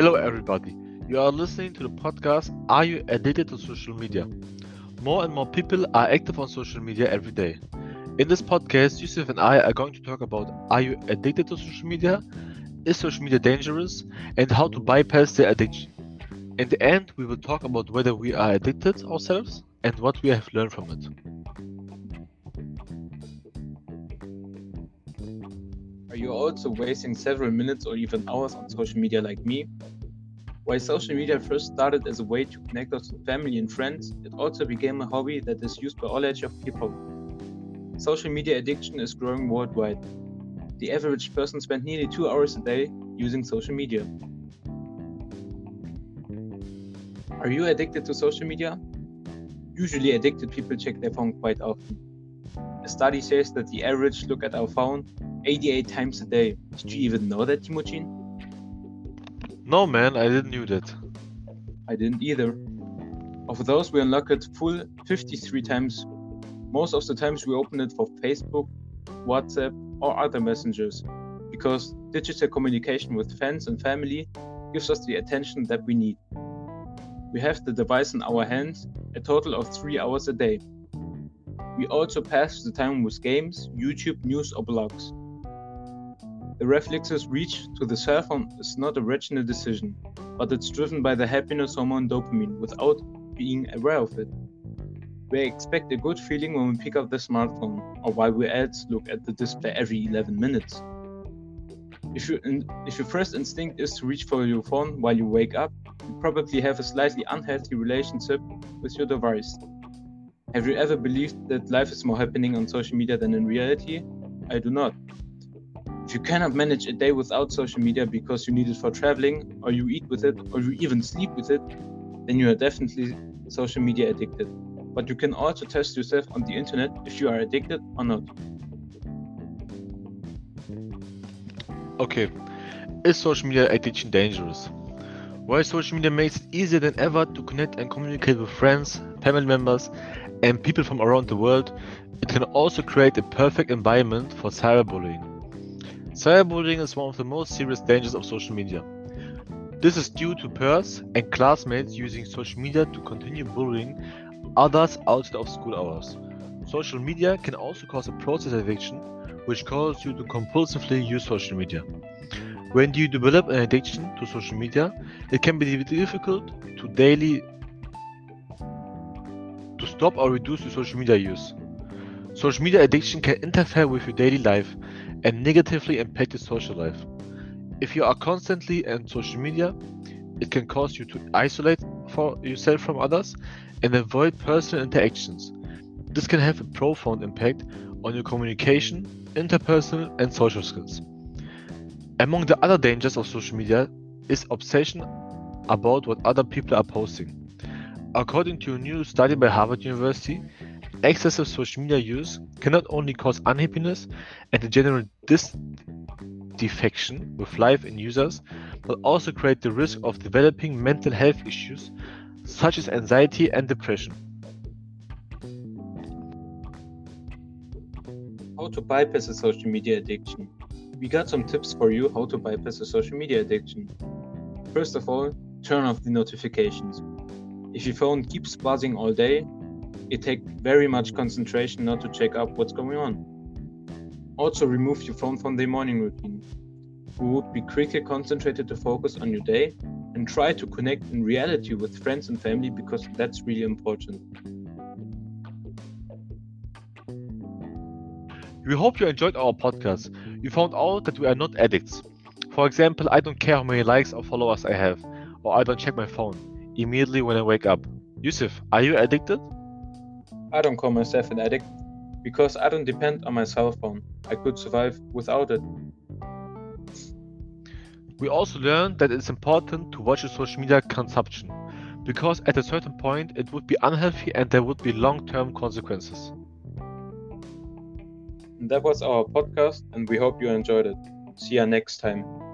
Hello, everybody. You are listening to the podcast Are You Addicted to Social Media? More and more people are active on social media every day. In this podcast, Yusuf and I are going to talk about Are you addicted to social media? Is social media dangerous? And how to bypass the addiction. In the end, we will talk about whether we are addicted ourselves and what we have learned from it. Are you also wasting several minutes or even hours on social media like me? While social media first started as a way to connect us with family and friends, it also became a hobby that is used by all age of people. Social media addiction is growing worldwide. The average person spends nearly two hours a day using social media. Are you addicted to social media? Usually, addicted people check their phone quite often. A study says that the average look at our phone 88 times a day. Did you even know that, Timochin? No, man, I didn't knew that. I didn't either. Of those, we unlock it full 53 times. Most of the times, we open it for Facebook, WhatsApp, or other messengers, because digital communication with friends and family gives us the attention that we need. We have the device in our hands a total of three hours a day. We also pass the time with games, YouTube, news, or blogs. The reflexes reach to the cell phone is not a rational decision, but it's driven by the happiness hormone dopamine without being aware of it. We expect a good feeling when we pick up the smartphone, or while we else look at the display every 11 minutes. If, you if your first instinct is to reach for your phone while you wake up, you probably have a slightly unhealthy relationship with your device. Have you ever believed that life is more happening on social media than in reality? I do not. If you cannot manage a day without social media because you need it for traveling, or you eat with it, or you even sleep with it, then you are definitely social media addicted. But you can also test yourself on the internet if you are addicted or not. Okay, is social media addiction dangerous? While social media makes it easier than ever to connect and communicate with friends, family members, and people from around the world, it can also create a perfect environment for cyberbullying. Cyberbullying is one of the most serious dangers of social media. This is due to peers and classmates using social media to continue bullying others outside of school hours. Social media can also cause a process addiction, which causes you to compulsively use social media. When you develop an addiction to social media, it can be difficult to daily to stop or reduce your social media use. Social media addiction can interfere with your daily life and negatively impact your social life. If you are constantly on social media, it can cause you to isolate for yourself from others and avoid personal interactions. This can have a profound impact on your communication, interpersonal, and social skills. Among the other dangers of social media is obsession about what other people are posting. According to a new study by Harvard University, excessive social media use can not only cause unhappiness and a general dissatisfaction with life in users, but also create the risk of developing mental health issues such as anxiety and depression. How to bypass a social media addiction? We got some tips for you how to bypass a social media addiction. First of all, turn off the notifications. If your phone keeps buzzing all day, it takes very much concentration not to check up what's going on. Also, remove your phone from the morning routine. You would be quicker concentrated to focus on your day and try to connect in reality with friends and family because that's really important. We hope you enjoyed our podcast. You found out that we are not addicts. For example, I don't care how many likes or followers I have, or I don't check my phone immediately when I wake up. Yusuf, are you addicted? I don't call myself an addict because I don't depend on my cell phone. I could survive without it. We also learned that it's important to watch your social media consumption because at a certain point it would be unhealthy and there would be long term consequences. And that was our podcast, and we hope you enjoyed it. See you next time.